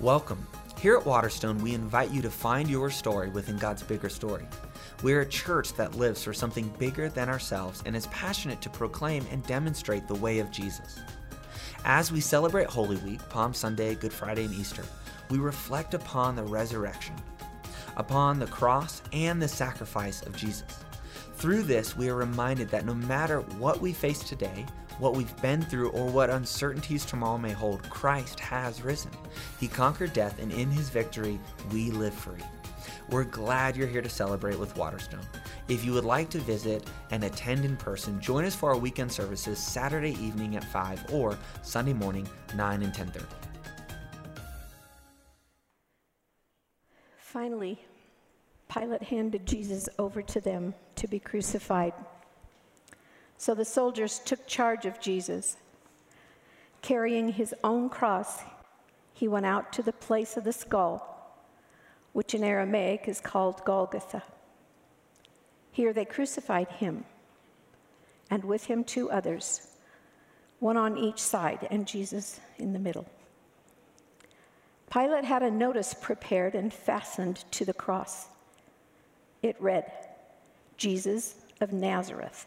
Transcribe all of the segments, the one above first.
Welcome. Here at Waterstone, we invite you to find your story within God's bigger story. We're a church that lives for something bigger than ourselves and is passionate to proclaim and demonstrate the way of Jesus. As we celebrate Holy Week, Palm Sunday, Good Friday, and Easter, we reflect upon the resurrection, upon the cross, and the sacrifice of Jesus. Through this, we are reminded that no matter what we face today, what we've been through, or what uncertainties tomorrow may hold, Christ has risen. He conquered death, and in his victory, we live free. We're glad you're here to celebrate with Waterstone. If you would like to visit and attend in person, join us for our weekend services Saturday evening at 5 or Sunday morning 9 and 10:30. Finally, Pilate handed Jesus over to them to be crucified. So the soldiers took charge of Jesus. Carrying his own cross, he went out to the place of the skull, which in Aramaic is called Golgotha. Here they crucified him, and with him two others, one on each side, and Jesus in the middle. Pilate had a notice prepared and fastened to the cross. It read, Jesus of Nazareth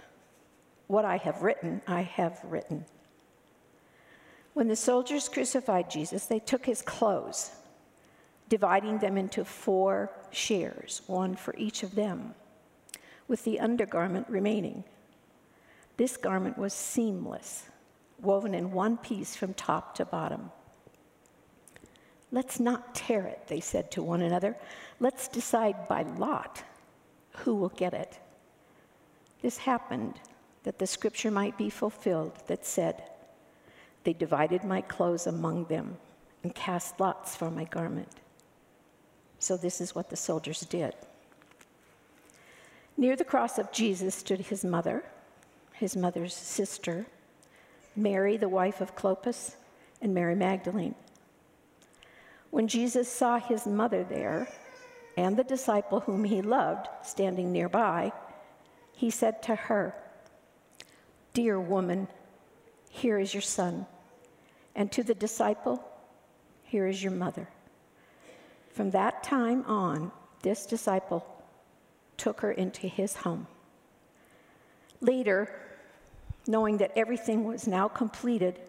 what I have written, I have written. When the soldiers crucified Jesus, they took his clothes, dividing them into four shares, one for each of them, with the undergarment remaining. This garment was seamless, woven in one piece from top to bottom. Let's not tear it, they said to one another. Let's decide by lot who will get it. This happened that the scripture might be fulfilled that said, They divided my clothes among them and cast lots for my garment. So this is what the soldiers did. Near the cross of Jesus stood his mother, his mother's sister, Mary, the wife of Clopas, and Mary Magdalene. When Jesus saw his mother there and the disciple whom he loved standing nearby, he said to her, Dear woman, here is your son. And to the disciple, here is your mother. From that time on, this disciple took her into his home. Later, knowing that everything was now completed,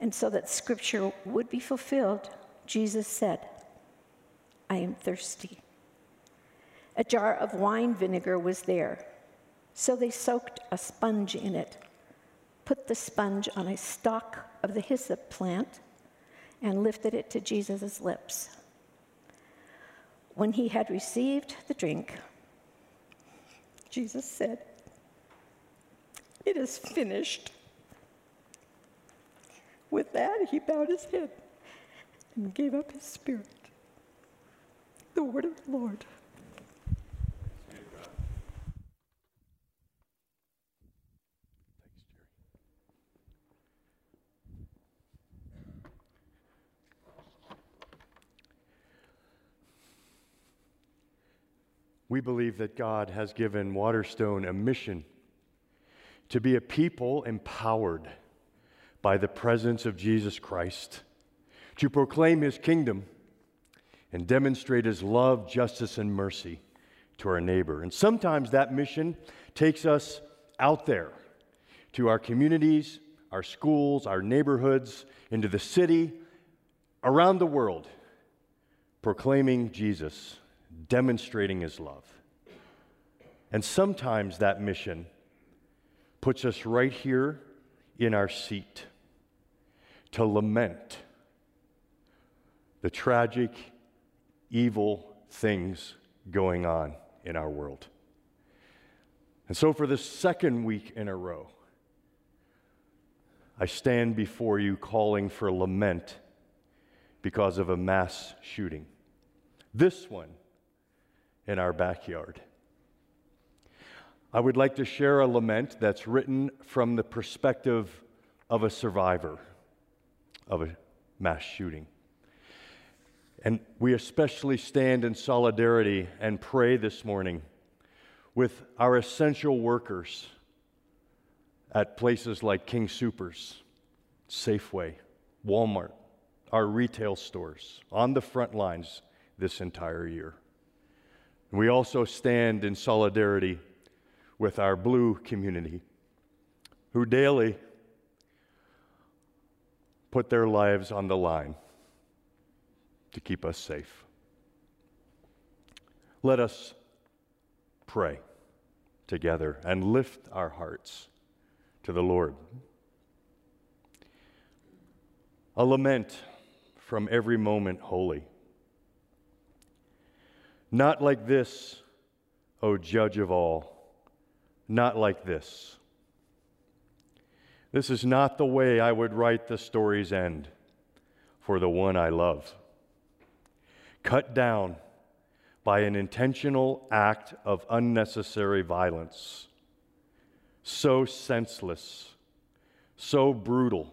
and so that scripture would be fulfilled, Jesus said, I am thirsty. A jar of wine vinegar was there so they soaked a sponge in it, put the sponge on a stalk of the hyssop plant, and lifted it to Jesus' lips. When he had received the drink, Jesus said, It is finished. With that, he bowed his head and gave up his spirit. The word of the Lord. We believe that God has given Waterstone a mission to be a people empowered by the presence of Jesus Christ, to proclaim his kingdom and demonstrate his love, justice, and mercy to our neighbor. And sometimes that mission takes us out there to our communities, our schools, our neighborhoods, into the city, around the world, proclaiming Jesus demonstrating his love. And sometimes that mission puts us right here in our seat to lament the tragic, evil things going on in our world. And so, for the second week in a row, I stand before you calling for lament because of a mass shooting this one in our backyard. I would like to share a lament that's written from the perspective of a survivor of a mass shooting. And we especially stand in solidarity and pray this morning with our essential workers at places like King Soopers, Safeway, Walmart, our retail stores, on the front lines this entire year. We also stand in solidarity with our blue community who daily put their lives on the line to keep us safe. Let us pray together and lift our hearts to the Lord. A lament from every moment holy. Not like this, O judge of all, not like this. This is not the way I would write the story's end for the one I love. Cut down by an intentional act of unnecessary violence, so senseless, so brutal,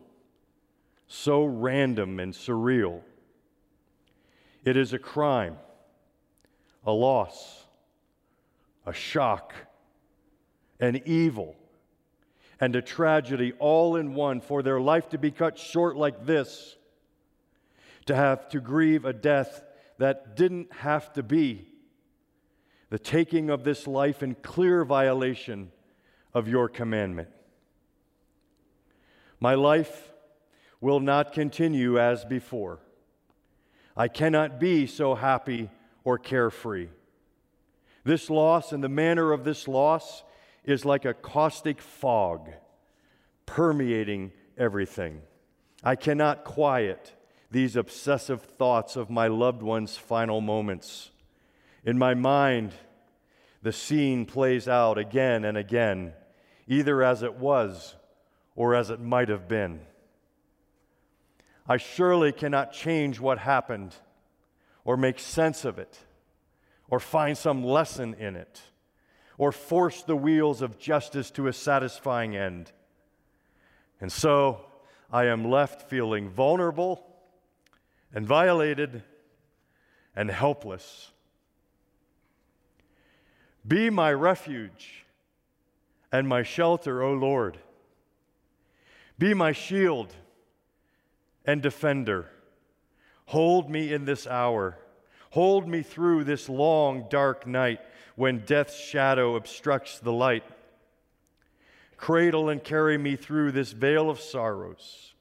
so random and surreal. It is a crime, a loss, a shock, an evil, and a tragedy all in one for their life to be cut short like this, to have to grieve a death that didn't have to be the taking of this life in clear violation of your commandment. My life will not continue as before. I cannot be so happy or carefree. This loss and the manner of this loss is like a caustic fog permeating everything. I cannot quiet these obsessive thoughts of my loved one's final moments. In my mind, the scene plays out again and again, either as it was or as it might have been. I surely cannot change what happened or make sense of it or find some lesson in it or force the wheels of justice to a satisfying end. And so I am left feeling vulnerable and violated and helpless. Be my refuge and my shelter, O Lord. Be my shield and defender. Hold me in this hour. Hold me through this long, dark night when death's shadow obstructs the light. Cradle and carry me through this vale of sorrows.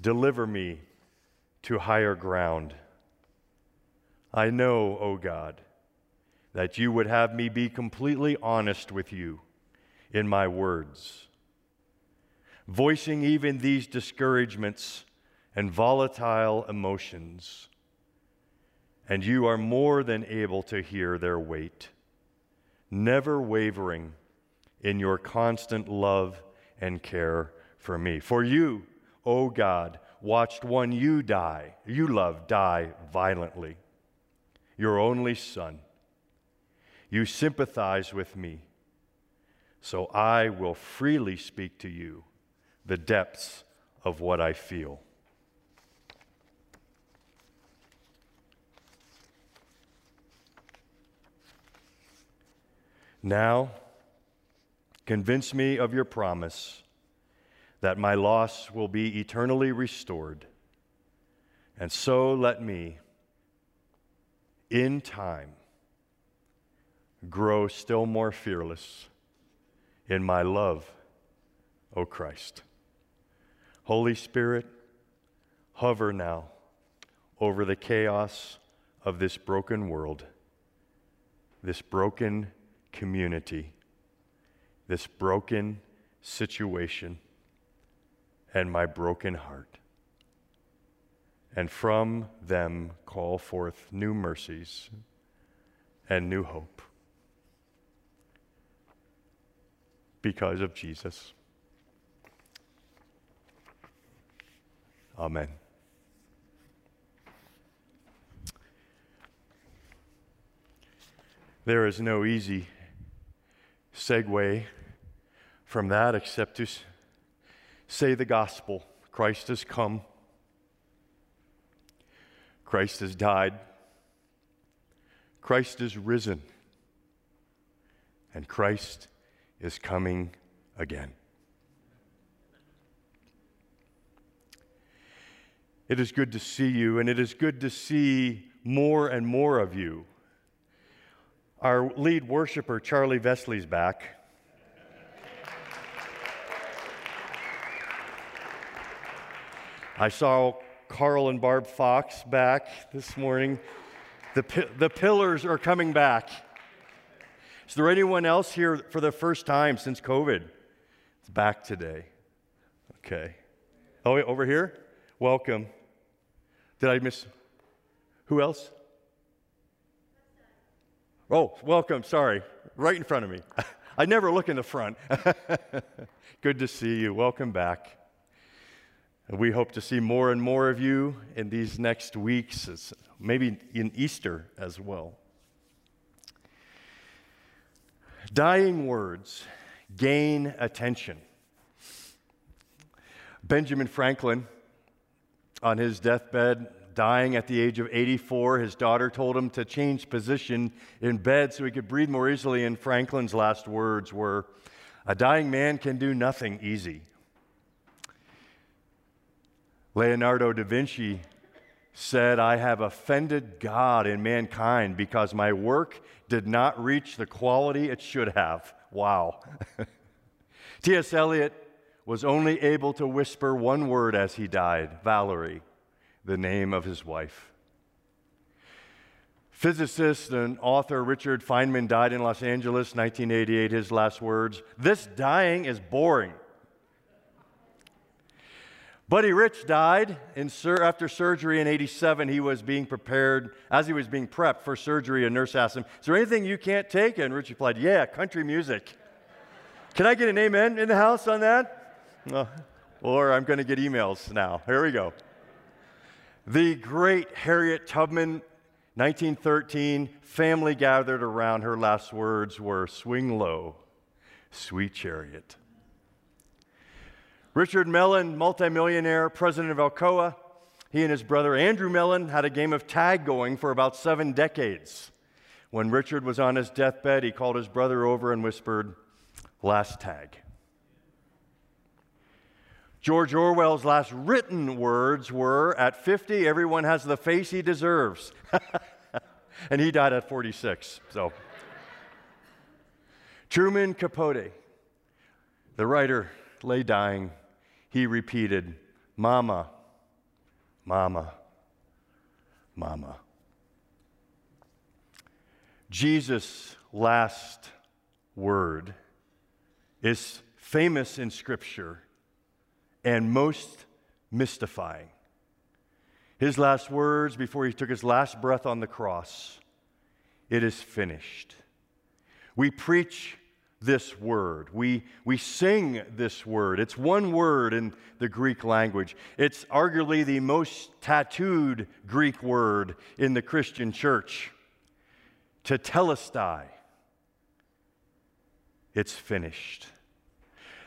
Deliver me to higher ground. I know, O oh God, that you would have me be completely honest with you in my words, voicing even these discouragements and volatile emotions. And you are more than able to hear their weight, never wavering in your constant love and care for me. For you, O oh God, watched one you die, you love die violently, your only son. You sympathize with me, so I will freely speak to you the depths of what I feel. Now, convince me of your promise that my loss will be eternally restored. And so let me, in time, grow still more fearless in my love, O Christ. Holy Spirit, hover now over the chaos of this broken world, this broken community, this broken situation and my broken heart. And from them call forth new mercies and new hope because of Jesus. Amen. There is no easy segue from that except to say the gospel. Christ has come, Christ has died, Christ is risen, and Christ is coming again. It is good to see you, and it is good to see more and more of you. Our lead worshiper, Charlie Vesley's back. I saw Carl and Barb Fox back this morning. The, the pillars are coming back. Is there anyone else here for the first time since COVID? It's back today. Okay. Oh, over here? Welcome. Did I miss? Who else? Oh, welcome. Sorry. Right in front of me. I never look in the front. Good to see you. Welcome back. We hope to see more and more of you in these next weeks, maybe in Easter as well. Dying words gain attention. Benjamin Franklin, on his deathbed, dying at the age of 84. His daughter told him to change position in bed so he could breathe more easily. And Franklin's last words were A dying man can do nothing easy. Leonardo da Vinci said, I have offended God and mankind because my work did not reach the quality it should have. Wow. T.S. Eliot was only able to whisper one word as he died Valerie the name of his wife. Physicist and author Richard Feynman died in Los Angeles, 1988. His last words This dying is boring. Buddy Rich died sur- after surgery in 87. He was being prepared, as he was being prepped for surgery, a nurse asked him, Is there anything you can't take? And Rich replied, Yeah, country music. Can I get an amen in the house on that? Uh, or I'm going to get emails now. Here we go. The great Harriet Tubman, 1913, family gathered around. Her last words were Swing low, sweet chariot. Richard Mellon, multimillionaire, president of Alcoa, he and his brother Andrew Mellon had a game of tag going for about seven decades. When Richard was on his deathbed, he called his brother over and whispered, Last tag. George Orwell's last written words were At 50, everyone has the face he deserves. and he died at 46. So, Truman Capote, the writer, lay dying. He repeated, Mama, Mama, Mama. Jesus' last word is famous in Scripture and most mystifying. His last words before he took his last breath on the cross it is finished. We preach this word. We, we sing this word. It's one word in the Greek language. It's arguably the most tattooed Greek word in the Christian church. Tetelestai. It's finished.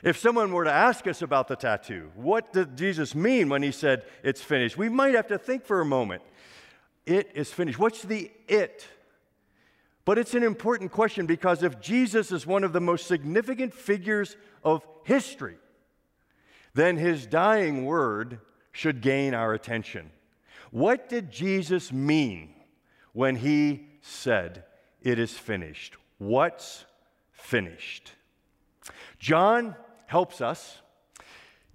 If someone were to ask us about the tattoo, what did Jesus mean when he said it's finished? We might have to think for a moment. It is finished. What's the it? But it's an important question because if Jesus is one of the most significant figures of history, then his dying word should gain our attention. What did Jesus mean when he said, It is finished? What's finished? John helps us.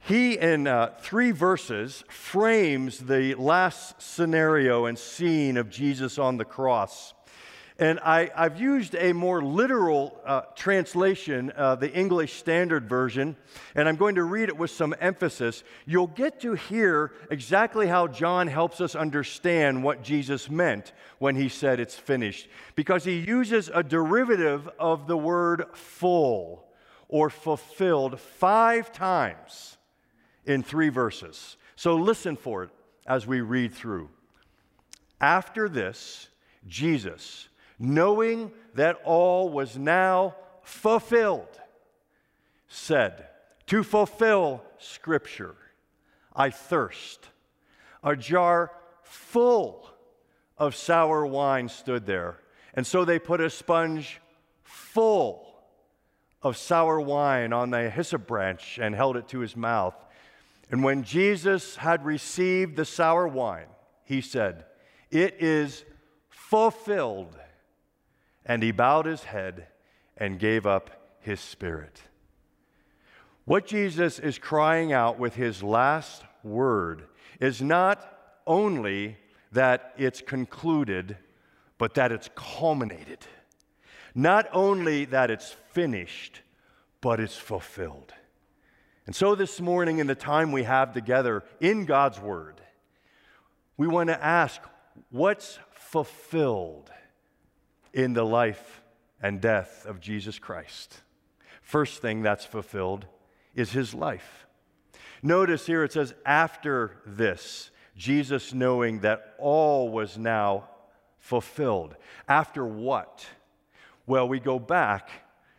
He, in uh, three verses, frames the last scenario and scene of Jesus on the cross. And I, have used a more literal uh, translation, uh, the English Standard Version, and I'm going to read it with some emphasis. You'll get to hear exactly how John helps us understand what Jesus meant when he said it's finished, because he uses a derivative of the word full or fulfilled five times in three verses. So listen for it as we read through. After this, Jesus, knowing that all was now fulfilled, said, To fulfill Scripture, I thirst. A jar full of sour wine stood there. And so they put a sponge full of sour wine on the hyssop branch and held it to his mouth. And when Jesus had received the sour wine, he said, It is fulfilled. And he bowed his head and gave up his spirit. What Jesus is crying out with his last word is not only that it's concluded, but that it's culminated. Not only that it's finished, but it's fulfilled. And so this morning, in the time we have together in God's Word, we want to ask what's fulfilled in the life and death of Jesus Christ? First thing that's fulfilled is his life. Notice here it says, after this, Jesus knowing that all was now fulfilled. After what? Well, we go back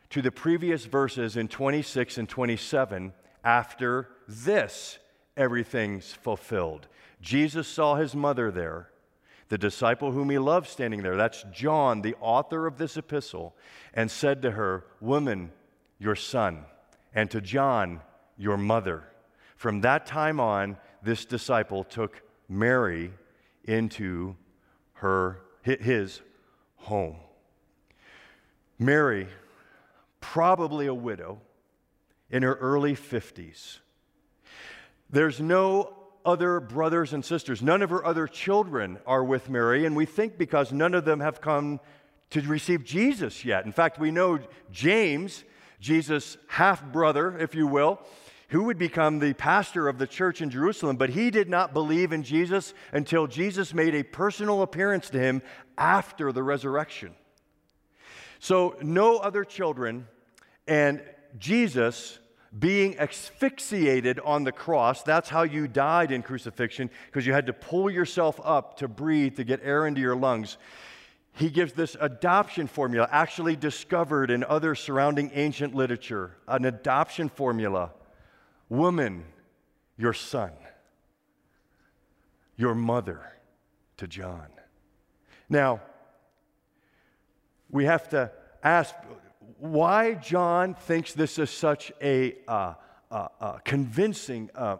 to the previous verses in 26 and 27. After this, everything's fulfilled. Jesus saw his mother there, the disciple whom he loved standing there. That's John, the author of this epistle, and said to her, Woman, your son, and to John, your mother. From that time on, this disciple took Mary into her, his home. Mary, probably a widow in her early 50s. There's no other brothers and sisters. None of her other children are with Mary, and we think because none of them have come to receive Jesus yet. In fact, we know James, Jesus' half brother, if you will, who would become the pastor of the church in Jerusalem, but he did not believe in Jesus until Jesus made a personal appearance to him after the resurrection. So, no other children, and Jesus being asphyxiated on the cross. That's how you died in crucifixion, because you had to pull yourself up to breathe, to get air into your lungs. He gives this adoption formula, actually discovered in other surrounding ancient literature, an adoption formula Woman, your son, your mother to John. Now, we have to ask why John thinks this is such a uh, uh, uh, convincing, uh,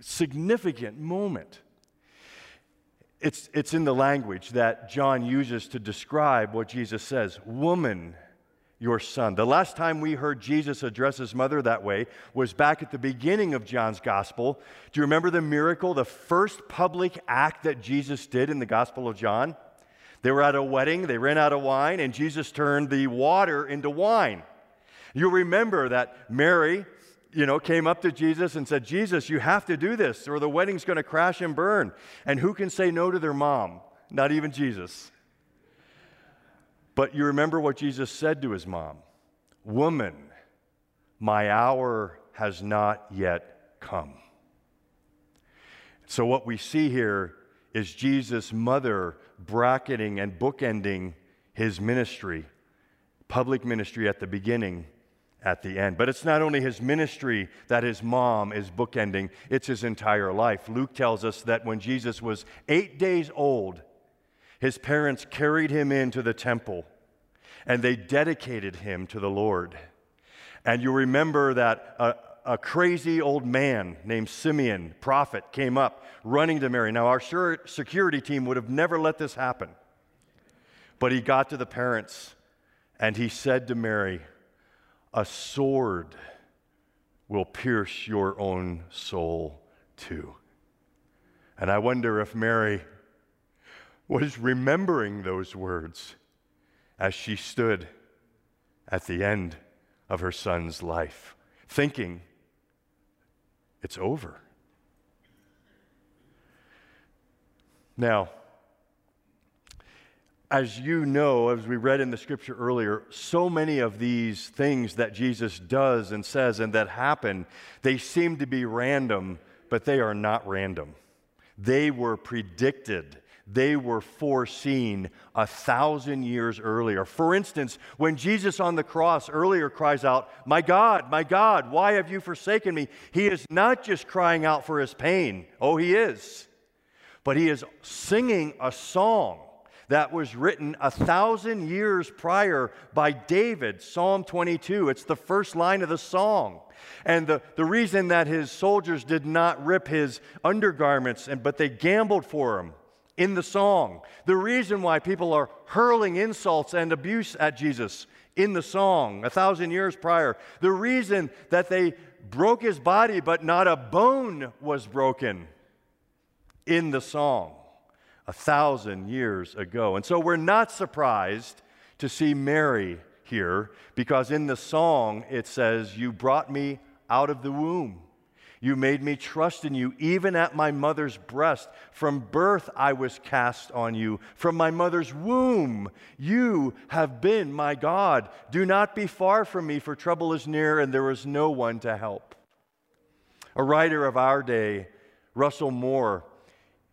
significant moment. It's, it's in the language that John uses to describe what Jesus says Woman, your son. The last time we heard Jesus address his mother that way was back at the beginning of John's gospel. Do you remember the miracle, the first public act that Jesus did in the gospel of John? They were at a wedding, they ran out of wine, and Jesus turned the water into wine. You'll remember that Mary, you know, came up to Jesus and said, Jesus, you have to do this, or the wedding's going to crash and burn. And who can say no to their mom? Not even Jesus. But you remember what Jesus said to his mom Woman, my hour has not yet come. So, what we see here is Jesus' mother bracketing and bookending his ministry, public ministry at the beginning, at the end. But it's not only his ministry that his mom is bookending, it's his entire life. Luke tells us that when Jesus was eight days old, his parents carried him into the temple and they dedicated him to the Lord. And you remember that a, a crazy old man named Simeon, prophet, came up running to Mary. Now, our sure security team would have never let this happen. But he got to the parents and he said to Mary, A sword will pierce your own soul too. And I wonder if Mary was remembering those words as she stood at the end of her son's life, thinking, it's over. Now, as you know, as we read in the scripture earlier, so many of these things that Jesus does and says and that happen, they seem to be random, but they are not random. They were predicted they were foreseen a thousand years earlier. For instance, when Jesus on the cross earlier cries out, My God, my God, why have you forsaken me? He is not just crying out for his pain. Oh, he is. But he is singing a song that was written a thousand years prior by David, Psalm 22. It's the first line of the song. And the, the reason that his soldiers did not rip his undergarments, and, but they gambled for him in the song. The reason why people are hurling insults and abuse at Jesus in the song a thousand years prior. The reason that they broke his body, but not a bone was broken in the song a thousand years ago. And so we're not surprised to see Mary here because in the song it says, You brought me out of the womb. You made me trust in you, even at my mother's breast. From birth I was cast on you. From my mother's womb, you have been my God. Do not be far from me, for trouble is near, and there is no one to help. A writer of our day, Russell Moore,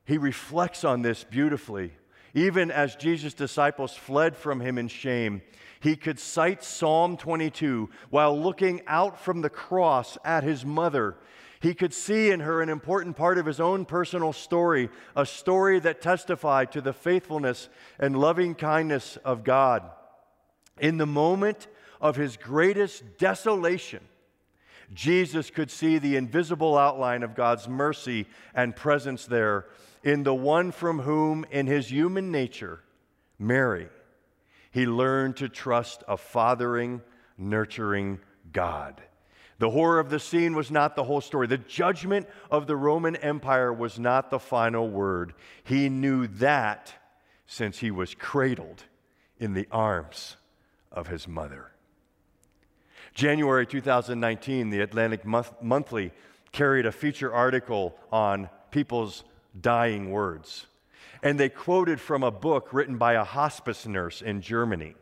he reflects on this beautifully. Even as Jesus' disciples fled from him in shame, he could cite Psalm 22 while looking out from the cross at his mother he could see in her an important part of his own personal story, a story that testified to the faithfulness and loving kindness of God. In the moment of his greatest desolation, Jesus could see the invisible outline of God's mercy and presence there in the one from whom, in his human nature, Mary, he learned to trust a fathering, nurturing God. The horror of the scene was not the whole story. The judgment of the Roman Empire was not the final word. He knew that since he was cradled in the arms of his mother. January 2019, the Atlantic Monthly carried a feature article on people's dying words. And they quoted from a book written by a hospice nurse in Germany.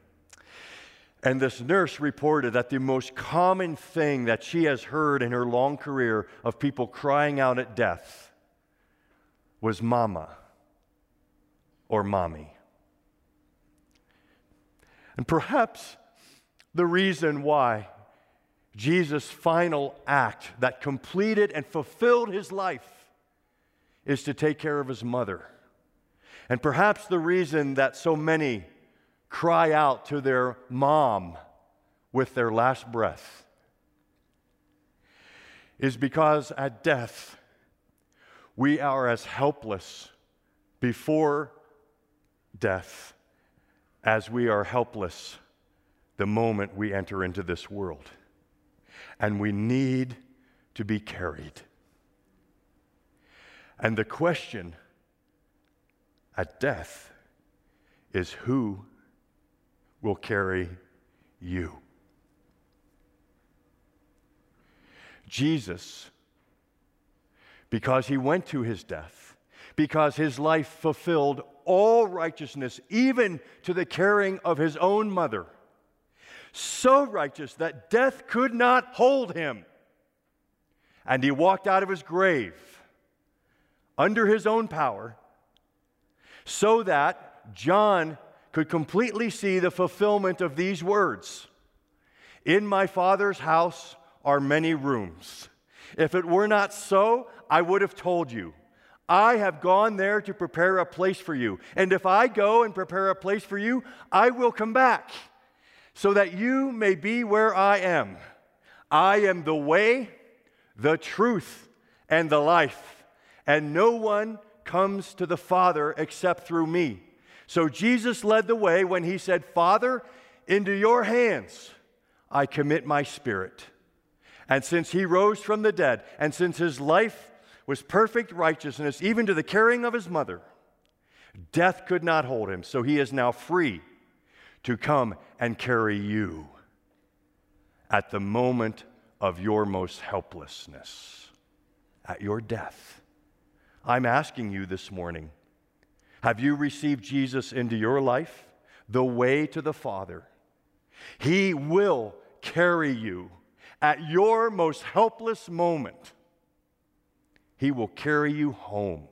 And this nurse reported that the most common thing that she has heard in her long career of people crying out at death was mama or mommy. And perhaps the reason why Jesus' final act that completed and fulfilled his life is to take care of his mother. And perhaps the reason that so many cry out to their mom with their last breath is because at death, we are as helpless before death as we are helpless the moment we enter into this world. And we need to be carried. And the question at death is who will carry you. Jesus, because he went to his death, because his life fulfilled all righteousness, even to the caring of his own mother, so righteous that death could not hold him. And he walked out of his grave under his own power so that John could completely see the fulfillment of these words In my Father's house are many rooms. If it were not so, I would have told you. I have gone there to prepare a place for you. And if I go and prepare a place for you, I will come back so that you may be where I am. I am the way, the truth, and the life, and no one comes to the Father except through me. So Jesus led the way when he said, Father, into your hands I commit my spirit. And since he rose from the dead, and since his life was perfect righteousness, even to the caring of his mother, death could not hold him. So he is now free to come and carry you at the moment of your most helplessness, at your death. I'm asking you this morning have you received Jesus into your life? The way to the Father. He will carry you at your most helpless moment. He will carry you home.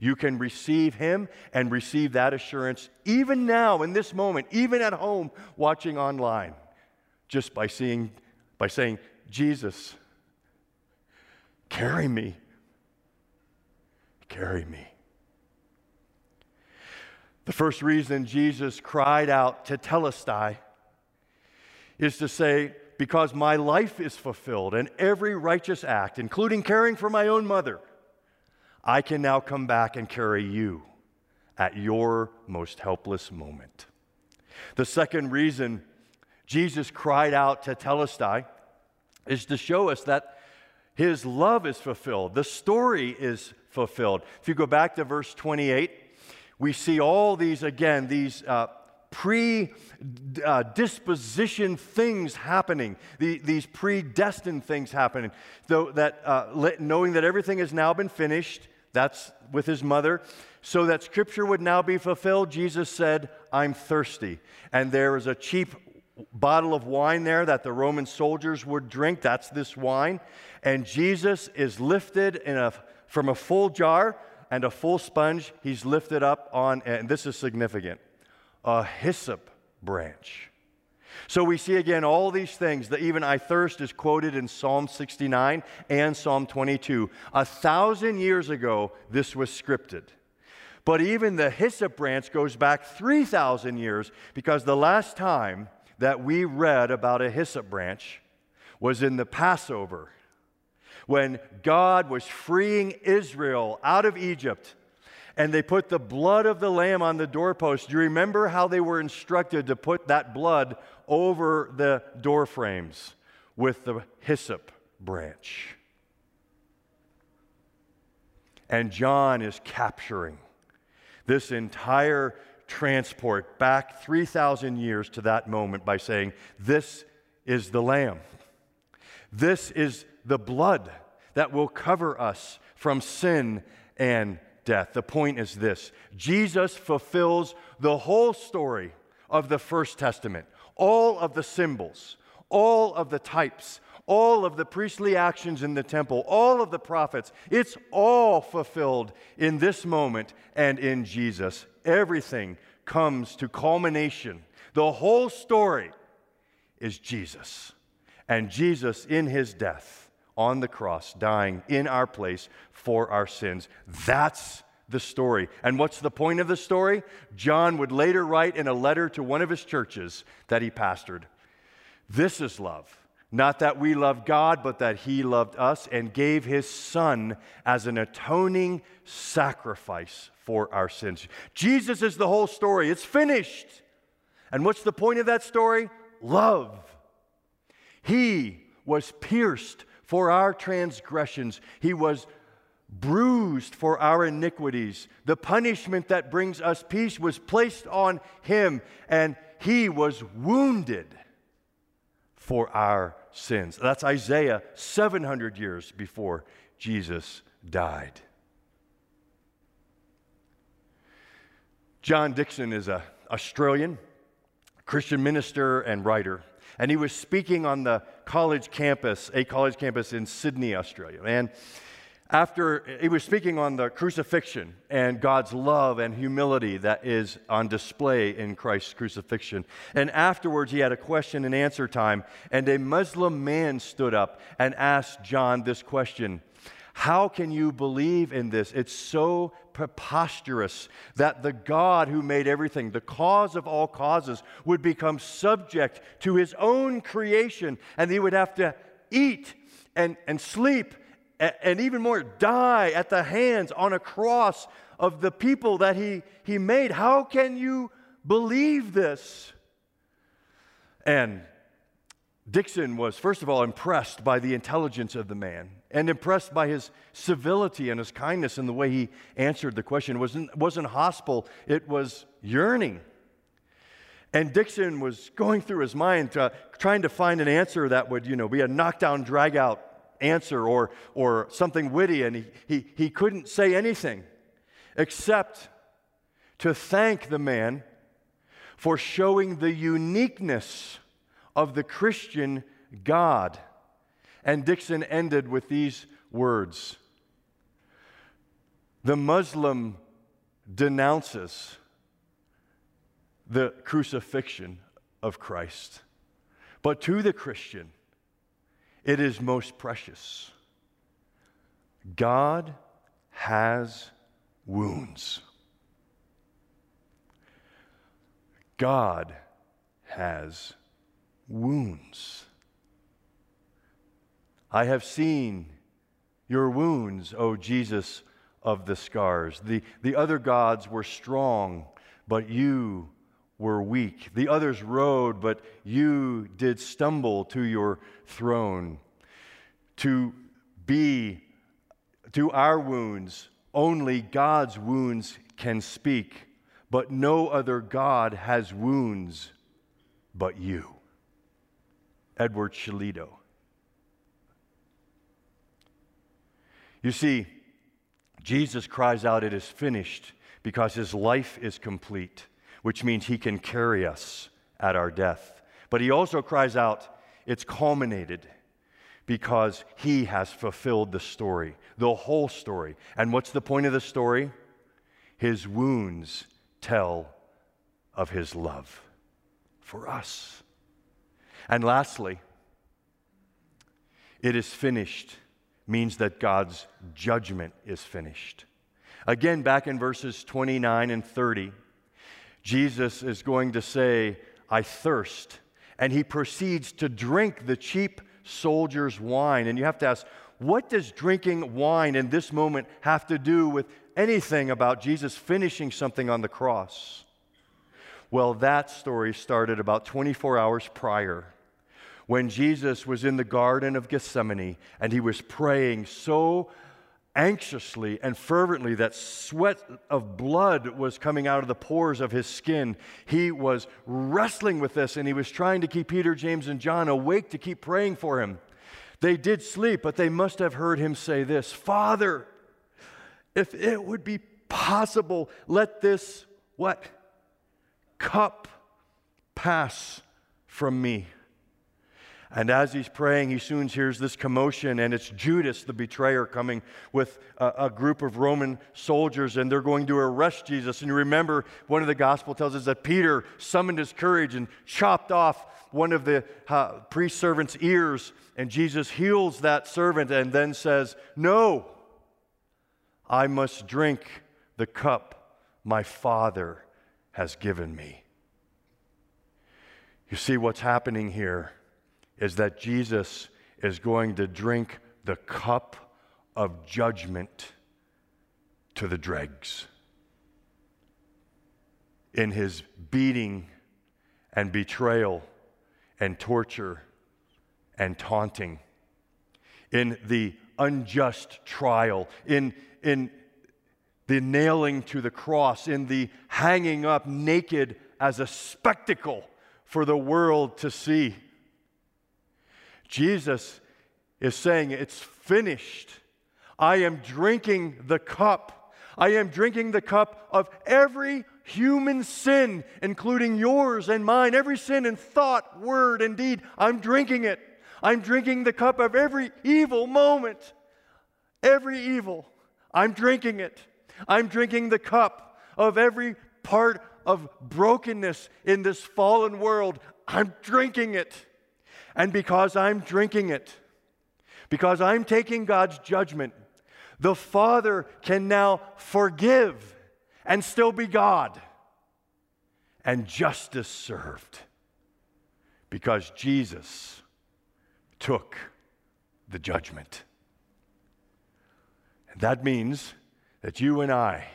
You can receive Him and receive that assurance even now, in this moment, even at home, watching online, just by, seeing, by saying, Jesus, carry me. Carry me. The first reason Jesus cried out tetelestai is to say, because my life is fulfilled and every righteous act, including caring for my own mother, I can now come back and carry you at your most helpless moment. The second reason Jesus cried out tetelestai is to show us that his love is fulfilled. The story is fulfilled. If you go back to verse 28, we see all these, again, these uh, pre uh, things happening, the, these predestined things happening. Though that, uh, knowing that everything has now been finished, that's with his mother. So that scripture would now be fulfilled, Jesus said, I'm thirsty. And there is a cheap bottle of wine there that the Roman soldiers would drink. That's this wine. And Jesus is lifted in a, from a full jar and a full sponge. He's lifted up on, and this is significant, a hyssop branch. So we see again all these things that even I thirst is quoted in Psalm 69 and Psalm 22. A thousand years ago, this was scripted. But even the hyssop branch goes back 3,000 years because the last time that we read about a hyssop branch was in the Passover when God was freeing Israel out of Egypt and they put the blood of the lamb on the doorpost. Do you remember how they were instructed to put that blood over the door frames with the hyssop branch? And John is capturing this entire transport back 3,000 years to that moment by saying, This is the Lamb. This is the blood that will cover us from sin and death. The point is this Jesus fulfills the whole story of the First Testament, all of the symbols, all of the types, all of the priestly actions in the temple, all of the prophets. It's all fulfilled in this moment and in Jesus. Everything comes to culmination. The whole story is Jesus. And Jesus, in his death on the cross, dying in our place for our sins. That's the story. And what's the point of the story? John would later write in a letter to one of his churches that he pastored This is love. Not that we love God, but that He loved us and gave His Son as an atoning sacrifice for our sins. Jesus is the whole story. It's finished. And what's the point of that story? Love. He was pierced for our transgressions, He was bruised for our iniquities. The punishment that brings us peace was placed on Him, and He was wounded for our sins. That's Isaiah 700 years before Jesus died. John Dixon is an Australian Christian minister and writer, and he was speaking on the college campus, a college campus in Sydney, Australia. And after he was speaking on the crucifixion and God's love and humility that is on display in Christ's crucifixion. And afterwards, he had a question and answer time, and a Muslim man stood up and asked John this question How can you believe in this? It's so preposterous that the God who made everything, the cause of all causes, would become subject to his own creation, and he would have to eat and, and sleep and even more, die at the hands on a cross of the people that he, he made. How can you believe this? And Dixon was, first of all, impressed by the intelligence of the man and impressed by his civility and his kindness and the way he answered the question. It wasn't, wasn't hostile, it was yearning. And Dixon was going through his mind, uh, trying to find an answer that would, you know, be a knockdown, drag out answer or, or something witty, and he, he, he couldn't say anything except to thank the man for showing the uniqueness of the Christian God. And Dixon ended with these words The Muslim denounces the crucifixion of Christ. But to the Christian, it is most precious. God has wounds. God has wounds. I have seen your wounds, O Jesus of the scars. The, the other gods were strong, but you were weak. The others rode, but you did stumble to your throne. To be, to our wounds, only God's wounds can speak, but no other God has wounds but you. Edward Shillito. You see, Jesus cries out, It is finished, because his life is complete, which means he can carry us at our death. But he also cries out, It's culminated, because he has fulfilled the story, the whole story. And what's the point of the story? His wounds tell of his love for us. And lastly, it is finished means that God's judgment is finished. Again, back in verses 29 and 30, Jesus is going to say, I thirst. And he proceeds to drink the cheap soldier's wine. And you have to ask, what does drinking wine in this moment have to do with anything about Jesus finishing something on the cross? Well, that story started about 24 hours prior when Jesus was in the Garden of Gethsemane and he was praying so anxiously and fervently that sweat of blood was coming out of the pores of his skin. He was wrestling with this and he was trying to keep Peter, James, and John awake to keep praying for him. They did sleep, but they must have heard him say this Father, if it would be possible, let this what? Cup pass from me. And as he's praying, he soon hears this commotion, and it's Judas, the betrayer, coming with a, a, group of Roman soldiers, and they're going to arrest Jesus. And you remember, one of the gospel tells us that Peter summoned his courage and chopped off one of the uh, priest servant's ears, and Jesus heals that servant and then says, No, I must drink the cup my Father has given me. You see what's happening here is that Jesus is going to drink the cup of judgment to the dregs. In his beating and betrayal and torture and taunting, in the unjust trial, in, in the nailing to the cross, in the hanging up naked as a spectacle for the world to see. Jesus is saying, It's finished. I am drinking the cup. I am drinking the cup of every human sin, including yours and mine, every sin in thought, word, and deed. I'm drinking it. I'm drinking the cup of every evil moment, every evil. I'm drinking it. I'm drinking the cup of every part of brokenness in this fallen world. I'm drinking it. And because I'm drinking it, because I'm taking God's judgment, the Father can now forgive and still be God. And justice served because Jesus took the judgment. And that means that you and I,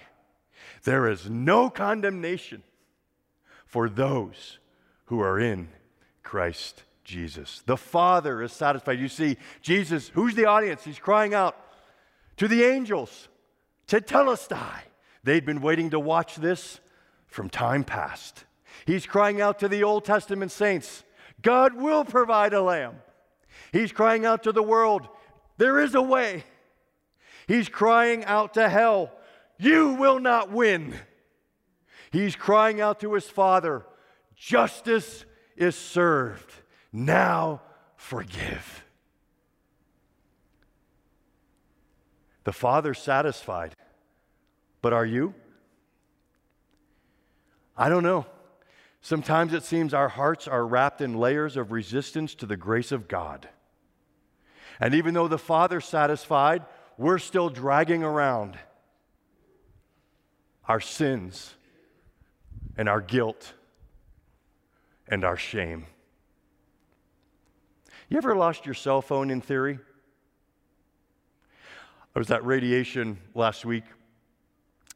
there is no condemnation for those who are in Christ Jesus. The Father is satisfied. You see, Jesus, who's the audience? He's crying out to the angels, to tetelestai. They'd been waiting to watch this from time past. He's crying out to the Old Testament saints, God will provide a lamb. He's crying out to the world, there is a way. He's crying out to hell, you will not win. He's crying out to his Father, justice is served. Now forgive. The Father satisfied. But are you? I don't know. Sometimes it seems our hearts are wrapped in layers of resistance to the grace of God. And even though the Father's satisfied, we're still dragging around our sins and our guilt and our shame. You ever lost your cell phone in theory? I was at radiation last week,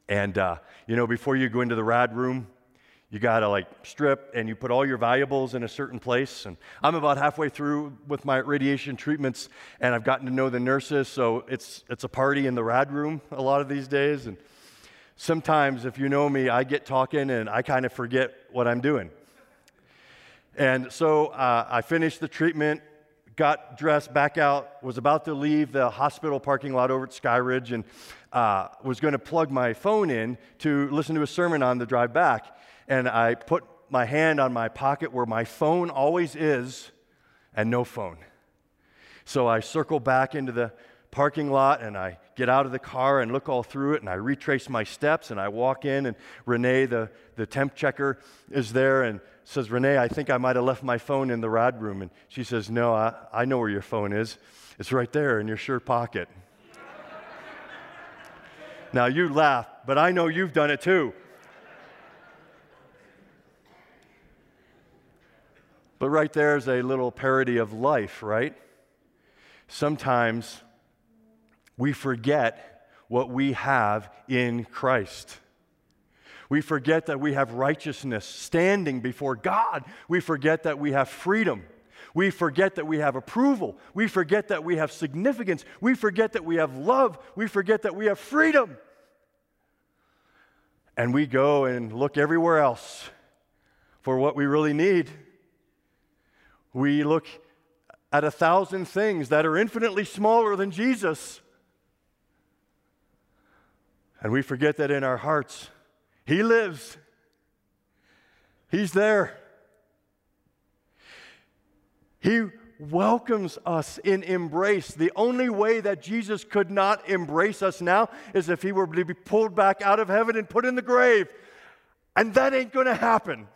and uh, you know, before you go into the rad room, you got to like strip and you put all your valuables in a certain place. And I'm about halfway through with my radiation treatments, and I've gotten to know the nurses, so it's it's a party in the rad room a lot of these days. And sometimes, if you know me, I get talking and I kind of forget what I'm doing. And so uh, I finished the treatment, got dressed back out, was about to leave the hospital parking lot over at Skyridge, and uh, was going to plug my phone in to listen to a sermon on the drive back and I put my hand on my pocket where my phone always is, and no phone. So I circle back into the parking lot and I get out of the car and look all through it and I retrace my steps and I walk in and Renee, the, the temp checker, is there and says, Renee, I think I might have left my phone in the rad room. And she says, No, I, I know where your phone is. It's right there in your shirt pocket. now you laugh, but I know you've done it too. But right there is a little parody of life, right? Sometimes we forget what we have in Christ. We forget that we have righteousness standing before God. We forget that we have freedom. We forget that we have approval. We forget that we have significance. We forget that we have love. We forget that we have freedom. And we go and look everywhere else for what we really need. We look at a thousand things that are infinitely smaller than Jesus. And we forget that in our hearts, He lives. He's there. He welcomes us in embrace. The only way that Jesus could not embrace us now is if He were to be pulled back out of heaven and put in the grave. And that ain't going to happen.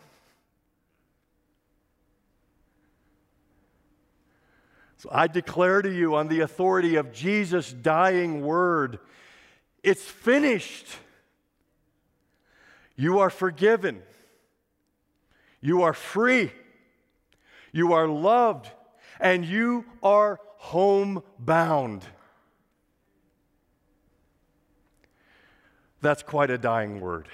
So I declare to you on the authority of Jesus' dying word it's finished. You are forgiven. You are free. You are loved. And you are homebound. That's quite a dying word.